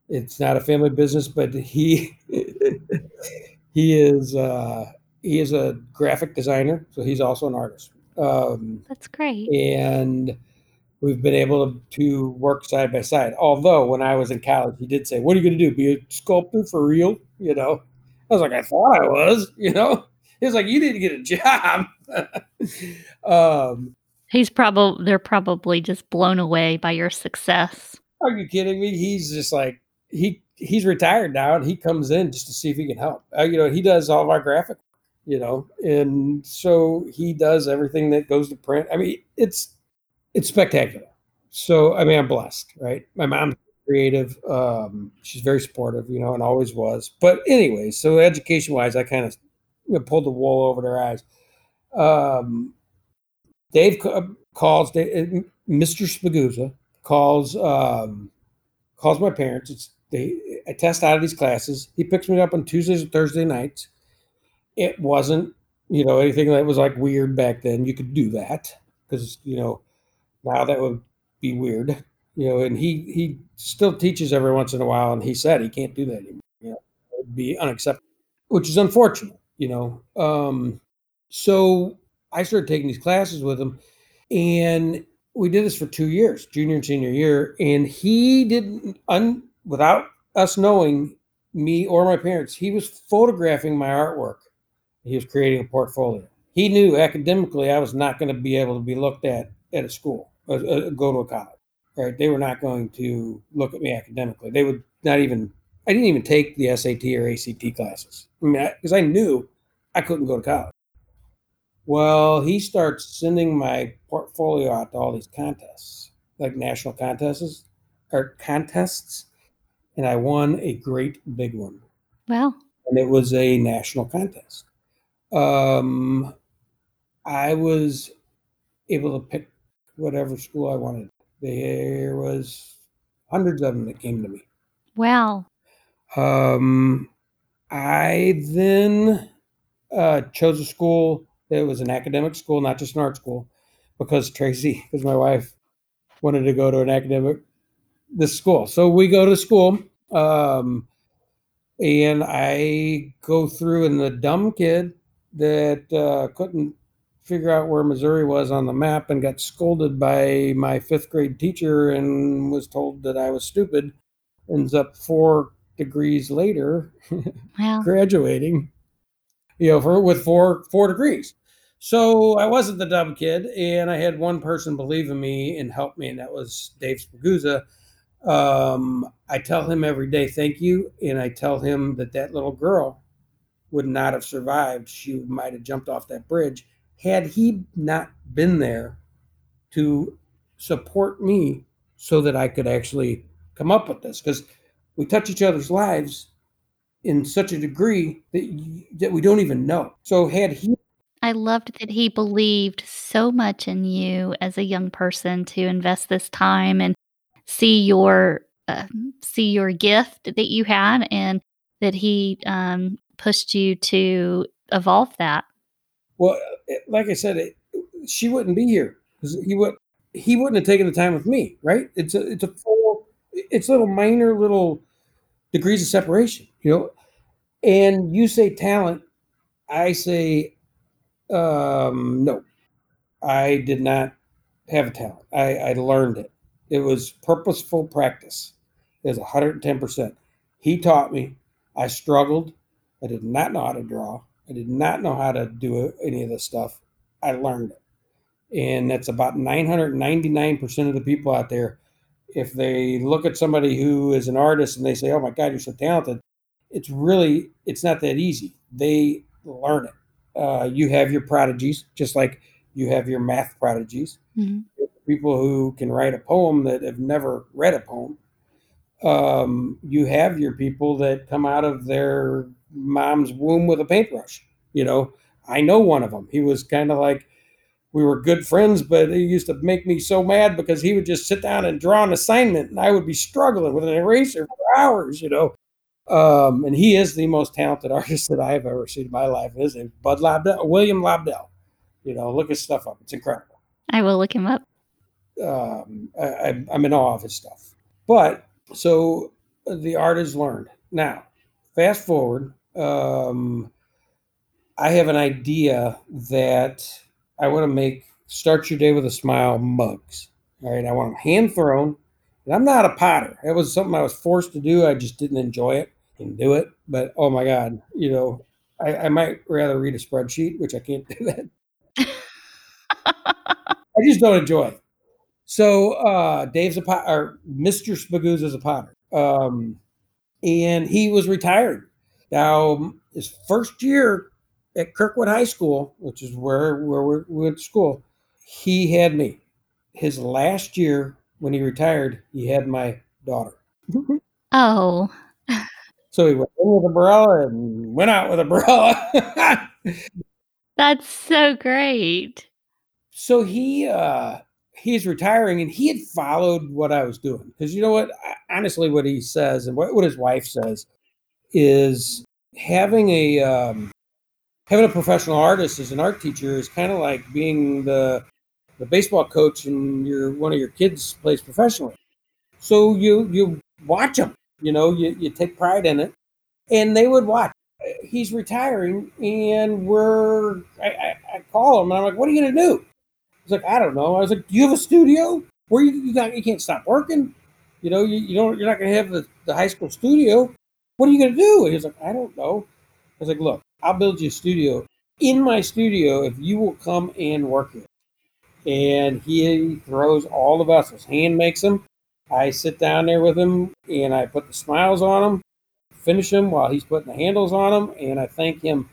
it's not a family business, but he [laughs] he is uh, he is a graphic designer, so he's also an artist. Um, That's great. and we've been able to, to work side by side. Although when I was in college, he did say, "What are you going to do? Be a sculptor for real?" You know, I was like, "I thought I was." [laughs] You know, he was like, "You need to get a job." [laughs] um, He's probably they're probably just blown away by your success. are you kidding me? He's just like he he's retired now, and he comes in just to see if he can help. Uh, you know, he does all of our graphic. You know, and so he does everything that goes to print. I mean, it's it's spectacular. So I mean, I'm blessed, right? My mom's creative. Um, she's very supportive, you know, and always was. But anyway, so education wise, I kind of you know, pulled the wool over their eyes. Um, Dave calls Dave, Mr. Spaguzza calls um, calls my parents. It's they I test out of these classes. He picks me up on Tuesdays and Thursday nights. It wasn't you know anything that was like weird back then. You could do that because you know now that would be weird. You know, and he he still teaches every once in a while, and he said he can't do that anymore. You know, it would be unacceptable, which is unfortunate. You know, um, so I started taking these classes with him, and we did this for two years, junior and senior year, and he didn't un, without us knowing me or my parents, he was photographing my artwork. He was creating a portfolio. He knew academically I was not going to be able to be looked at at a school, uh, uh, go to a college. Right? They were not going to look at me academically. They would not even. I didn't even take the SAT or ACT classes. I mean, because I, I knew I couldn't go to college. Well, he starts sending my portfolio out to all these contests, like national contests or contests, and I won a great big one, Well, and it was a national contest. Um, I was able to pick whatever school I wanted. There was hundreds of them that came to me. wow. Um, I then uh, chose a school that was an academic school, not just an art school, because Tracy, because my wife wanted to go to an academic this school. So we go to school, um, and I go through, and the dumb kid that uh, couldn't figure out where Missouri was on the map and got scolded by my fifth grade teacher and was told that I was stupid ends up four degrees later [laughs] Well, graduating. you know, for with four four degrees. So I wasn't the dumb kid, and I had one person believe in me and help me, and that was Dave Spaguzza. Um, I tell him every day, thank you, and I tell him that that little girl would not have survived. She might have jumped off that bridge had he not been there to support me so that I could actually come up with this because we touch each other's lives in such a degree that that we don't even know. So had he I loved that he believed so much in you as a young person to invest this time and see your uh, see your gift that you had and that he um, pushed you to evolve that. Well, like I said, it, she wouldn't be here because he would he wouldn't have taken the time with me, right? It's a it's a full it's little minor little degrees of separation, you know. And you say talent, I say um, no. I did not have a talent. I, I learned it. It was purposeful practice. It was 110%. He taught me. I struggled. I did not know how to draw. I did not know how to do any of this stuff. I learned it. And that's about 999% of the people out there. If they look at somebody who is an artist and they say, oh my God, you're so talented, it's really, it's not that easy. They learn it uh, you have your prodigies, just like you have your math prodigies. Mm-hmm. People who can write a poem that have never read a poem. Um, you have your people that come out of their mom's womb with a paintbrush. You know, I know one of them. He was kind of like we were good friends, but he used to make me so mad because he would just sit down and draw an assignment, and I would be struggling with an eraser for hours. You know, um, and he is the most talented [laughs] artist that I've ever seen in my life. His name Bud Lobdell, William Lobdell. You know, look his stuff up; it's incredible. I will look him up. Um, I, am in awe of his stuff. But so the art is learned. Now, fast forward. Um, I have an idea that I want to make start your day with a smile mugs. All right, I want them hand thrown. And I'm not a potter. That was something I was forced to do. I just didn't enjoy it and do it. But oh my God, you know, I, I might rather read a spreadsheet, which I can't do that. [laughs] I just don't enjoy it. So uh, Dave's a pot, or Mr. Spaguz is a potter, um, and he was retired. Now his first year at Kirkwood High School, which is where where we went to school, he had me. His last year when he retired, he had my daughter. Oh. [laughs] So he went in with a umbrella and went out with a umbrella. [laughs] That's so great. So he uh he's retiring and he had followed what I was doing. Because you know what? Honestly, what he says and what, what his wife says is having a um, having a professional artist as an art teacher is kind of like being the the baseball coach and your one of your kids plays professionally. So you you watch them, you know, you, you take pride in it, and they would watch. He's retiring, and we're I, I, I call him and I'm like, "What are you gonna do?" He's like, "I don't know." I was like, "Do you have a studio where you you, you can't stop working? You know, you, you don't you're not gonna have the, the high school studio. What are you gonna do?" And he's like, "I don't know." I was like, "Look, I'll build you a studio in my studio if you will come and work here." and he throws all the vessels. Hand makes them. I sit down there with him and I put the smiles on him, finish them while he's putting the handles on them, and I thank him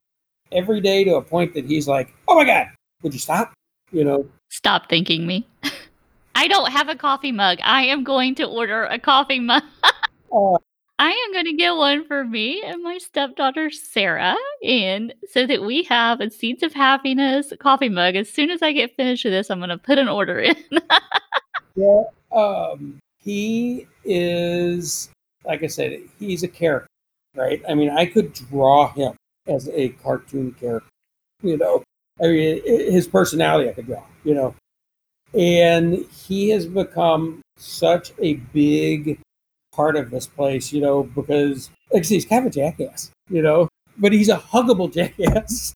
every day to a point that he's like, "Oh my God, would you stop?" You know, stop thanking me. [laughs] I don't have a coffee mug. I am going to order a coffee mug. [laughs] uh, I am going to get one for me and my stepdaughter Sarah, and so that we have a Seeds of Happiness coffee mug. As soon as I get finished with this, I'm going to put an order in. yeah, um, he is, like I said, he's a character, right? I mean, I could draw him as a cartoon character, you know. I mean, his personality I could draw, you know. And he has become such a big part of this place, you know, because like I say, he's kind of a jackass, you know, but he's a huggable [laughs] jackass.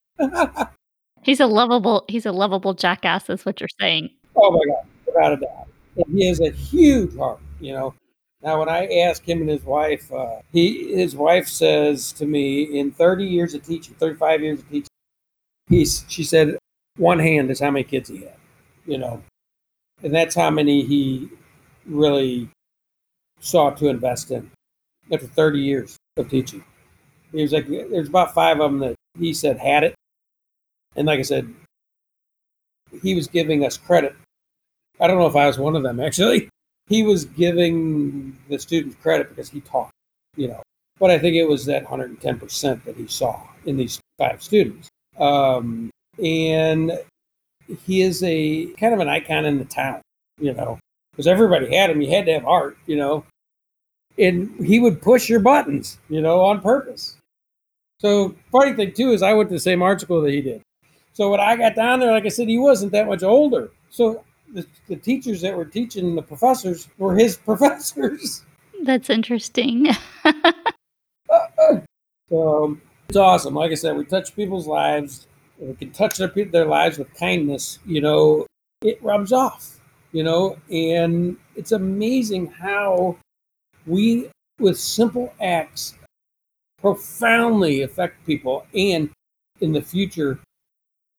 he's a lovable he's a lovable jackass, is what you're saying. Oh my god, without a doubt. And he has a huge heart, you know. Now, when I ask him and his wife, uh, he his wife says to me, in 30 years of teaching, 35 years of teaching, he's she said, one hand is how many kids he had, you know, and that's how many he really sought to invest in after 30 years of teaching. He was like, there's about five of them that he said had it, and like I said, he was giving us credit. I don't know if I was one of them actually. He was giving the students credit because he taught, you know. But I think it was that 110% that he saw in these five students. Um, and he is a kind of an icon in the town, you know, because everybody had him. You had to have art, you know, and he would push your buttons, you know, on purpose. So funny thing too is I went to the same art school that he did. So when I got down there, like I said, he wasn't that much older. So the, the teachers that were teaching the professors were his [laughs] professors. That's interesting. [laughs] so it's awesome. Like I said, we touch people's lives. We can touch their their lives with kindness. You know, it rubs off. You know, and it's amazing how we, with simple acts, profoundly affect people, and in the future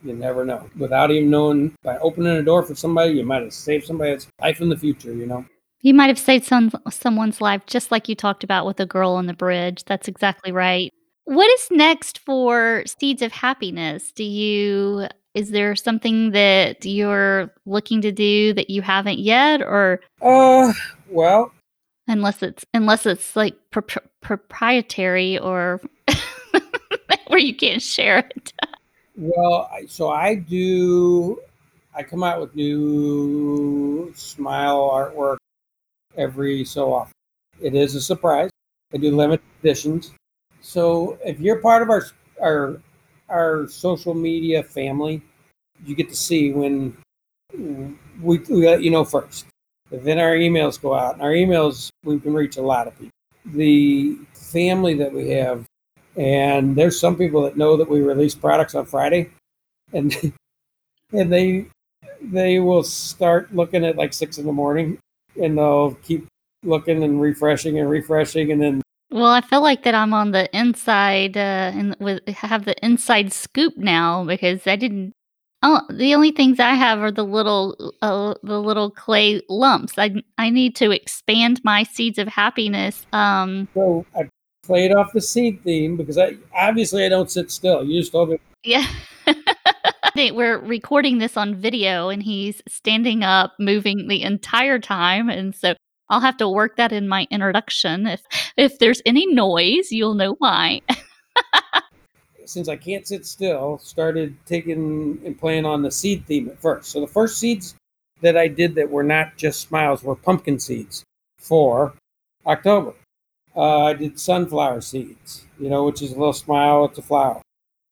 you never know. Without even knowing, by opening a door for somebody, you might have saved somebody's life in the future, you know? You might have saved some someone's life, just like you talked about with the girl on the bridge. That's exactly right. What is next for Seeds of Happiness? Do you is there something that you're looking to do that you haven't yet or Uh, well, unless it's unless it's like pro- proprietary or [laughs] where you can't share it. Well, so I do. I come out with new smile artwork every so often. It is a surprise. I do limited editions. So if you're part of our our our social media family, you get to see when we, we let you know first. Then our emails go out. And our emails we can reach a lot of people. The family that we have and there's some people that know that we release products on Friday, and [laughs] and they they will start looking at like six in the morning, and they'll keep looking and refreshing and refreshing, and then. Well, I feel like that I'm on the inside, uh, and with have the inside scoop now because I didn't. Oh, the only things I have are the little, uh, the little clay lumps. I I need to expand my seeds of happiness. Um, so I played off the seed theme because I obviously I don't sit still. You just told me. Yeah. [laughs] We're recording this on video and he's standing up, moving the entire time. And so I'll have to work that in my introduction. If if there's any noise, you'll know why. [laughs] Since I can't sit still, started taking and playing on the seed theme at first. So the first seeds that I did that were not just smiles were pumpkin seeds for October. Uh, I did sunflower seeds, you know, which is a little smile. It's a flower.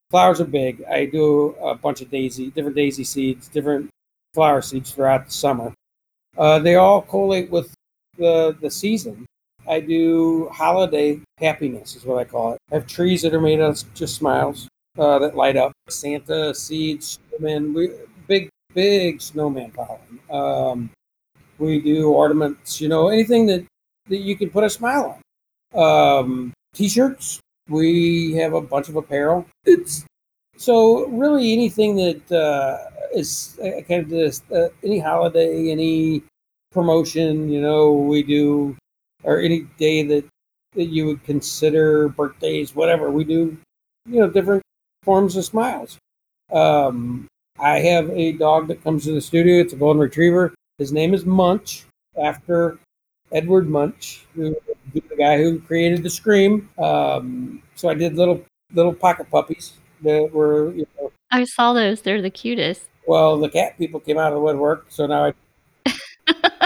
Flowers are big. I do a bunch of daisy, different daisy seeds, different flower seeds throughout the summer. Uh, they all collate with the the season. I do holiday happiness, is what I call it. I have trees that are made of just smiles uh, that light up. Santa seeds, snowman, we, big big snowman pollen. Um, we do ornaments, you know, anything that that you can put a smile on um, t-shirts. We have a bunch of apparel. It's so really anything that uh, is uh, kind of uh, any holiday, any promotion, you know, we do, or any day that that you would consider birthdays, whatever we do, you know, different forms of smiles. Um, I have a dog that comes to the studio. It's a golden retriever. His name is Munch, after Edward Munch, who the guy who created the Scream. Um, so I did little little pocket puppies that were. You know, I saw those. They're the cutest. Well, the cat people came out of the woodwork, so now I. [laughs]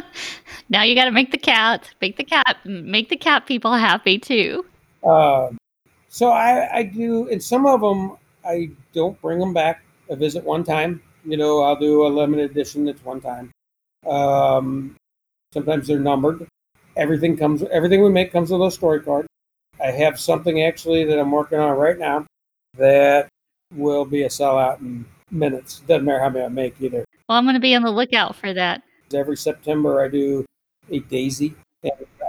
now you got to make the cat, make the cat, make the cat people happy too. Uh, so I, I do, and some of them I don't bring them back. I visit one time. You know, I'll do a limited edition that's one time. Um, sometimes they're numbered everything comes everything we make comes with a story card. I have something actually that I'm working on right now that will be a sellout in minutes. Doesn't matter how many I make either. Well, I'm going to be on the lookout for that. Every September, I do a daisy.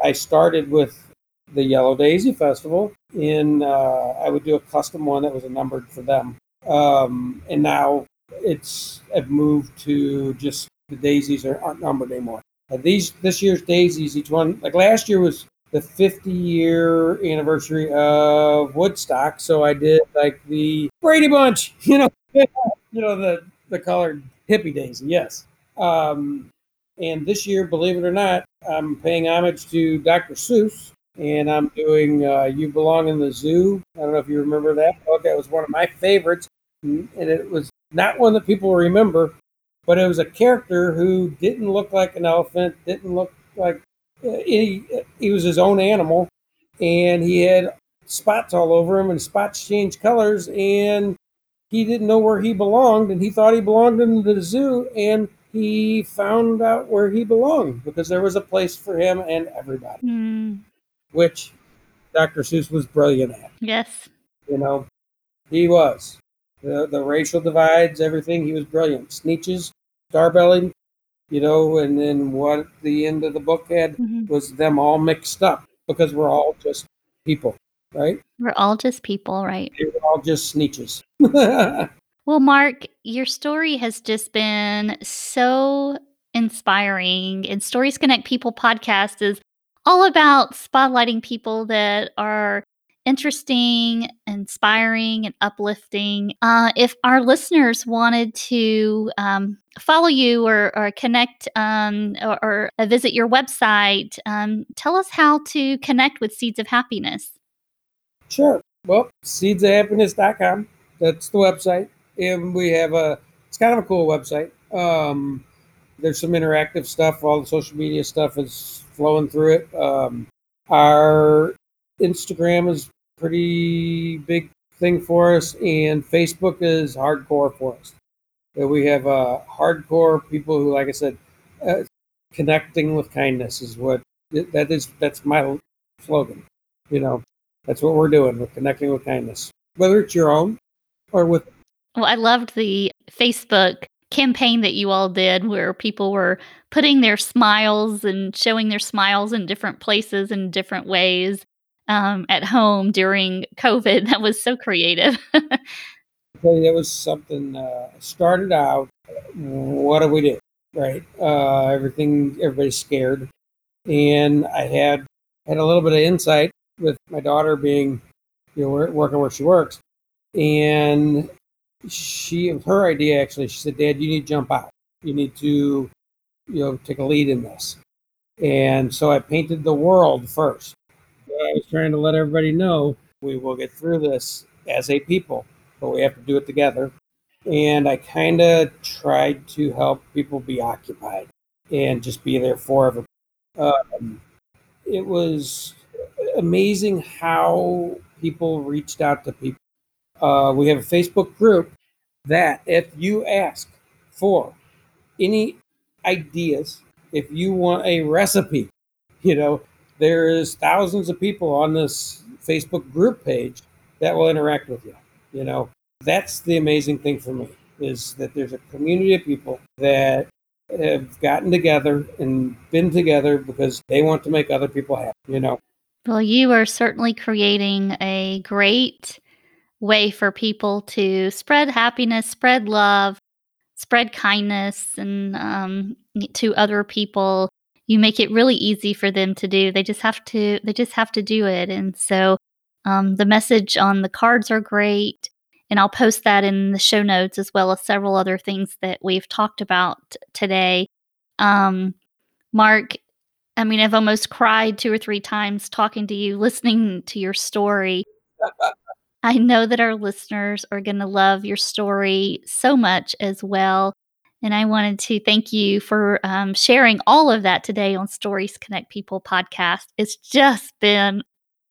I started with the Yellow Daisy Festival. In uh, I would do a custom one that was numbered for them, um, and now it's I've moved to just the daisies are, aren't numbered anymore. These this year's daisies, each one like last year was the 50 year anniversary of Woodstock, so I did like the Brady Bunch, [laughs] you know, [laughs] you know the the colored hippie daisy, yes. Um, and this year, believe it or not, I'm paying homage to Dr. Seuss, and I'm doing uh, "You Belong in the Zoo." I don't know if you remember that book. That was one of my favorites, and it was not one that people remember, but it was a character who didn't look like an elephant, didn't look like uh, he, he was his own animal, and he had spots all over him, and spots changed colors, and he didn't know where he belonged, and he thought he belonged in the zoo, and he found out where he belonged because there was a place for him and everybody, Mm, which Dr. Seuss was brilliant at. yes. You know, he was. The, the racial divides, everything, he was brilliant. Sneetches, Starbelly, you know, and then what the end of the book had Mhm. was them all mixed up because we're all just people, right? We're all just people, right? We're all just Sneetches. [laughs] Well, Mark, your story has just been so inspiring. And Stories Connect People podcast is all about spotlighting people that are interesting, inspiring, and uplifting. Uh, if our listeners wanted to um, follow you or, or connect um, or, or uh, visit your website, um, tell us how to connect with Seeds of Happiness. Sure. Well, seedsofhappiness.com. That's the website. And we have a, it's kind of a cool website. Um, there's some interactive stuff. All the social media stuff is flowing through it. Um, our Instagram is pretty big thing for us, and Facebook is hardcore for us. We have uh, hardcore people who, like I said, uh, connecting with kindness is what that is. That's my slogan. You know, that's what we're doing. We're connecting with kindness, whether it's your own or with. Well, I loved the Facebook campaign that you all did where people were putting their smiles and showing their smiles in different places in different ways um, at home during COVID. [laughs] That was so creative. [laughs] That was something uh, started out. What do we do? Right, uh, everything. Everybody's scared, and I had had a little bit of insight with my daughter being, you know, working where she works, and she her idea actually. She said, "Dad, you need to jump out. You need to, you know, take a lead in this." And so I painted the world first. I was trying to let everybody know we will get through this as a people, but we have to do it together. And I kind of tried to help people be occupied and just be there for everybody. Um, it was amazing how people reached out to people. Uh, we have a Facebook group that if you ask for any ideas, if you want a recipe, you know, there is thousands of people on this Facebook group page that will interact with you. You know, that's the amazing thing for me is that there's a community of people that have gotten together and been together because they want to make other people happy. You know, well, you are certainly creating a great way for people to spread happiness, spread love, spread kindness, and um, to other people. You make it really easy for them to do. They just have to. They just have to do it. And so, um, the message on the cards are great, and I'll post that in the show notes as well as several other things that we've talked about today. Um, Mark, I mean, I've almost cried two or three times talking to you, listening to your story. [laughs] I know that our listeners are going to love your story so much as well. And I wanted to thank you for um, sharing all of that today on Stories Connect People podcast. It's just been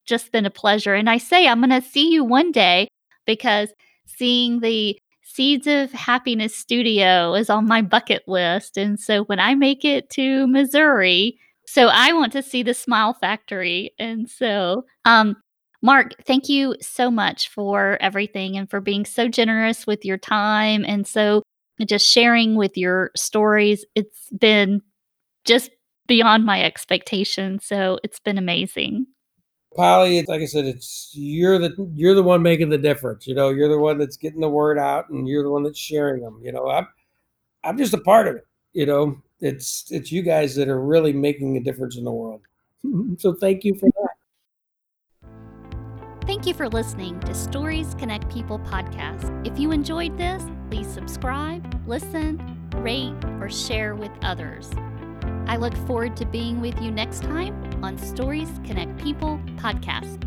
just been a pleasure. And I say I'm going to see you one day because seeing the Seeds of Happiness studio is on my bucket list. And so when I make it to Missouri, so I want to see the Smile Factory. And so, um, Mark, thank you so much for everything and for being so generous with your time and so just sharing with your stories. It's been just beyond my expectations. So it's been amazing. Polly, like I said, it's you're the you're the one making the difference. You know, you're the one that's getting the word out, and you're the one that's sharing them. You know, I'm I'm just a part of it. You know, it's it's you guys that are really making a difference in the world. [laughs] so thank you for that. Thank you for listening to Stories Connect People podcast. If you enjoyed this, please subscribe, listen, rate, or share with others. I look forward to being with you next time on Stories Connect People podcast.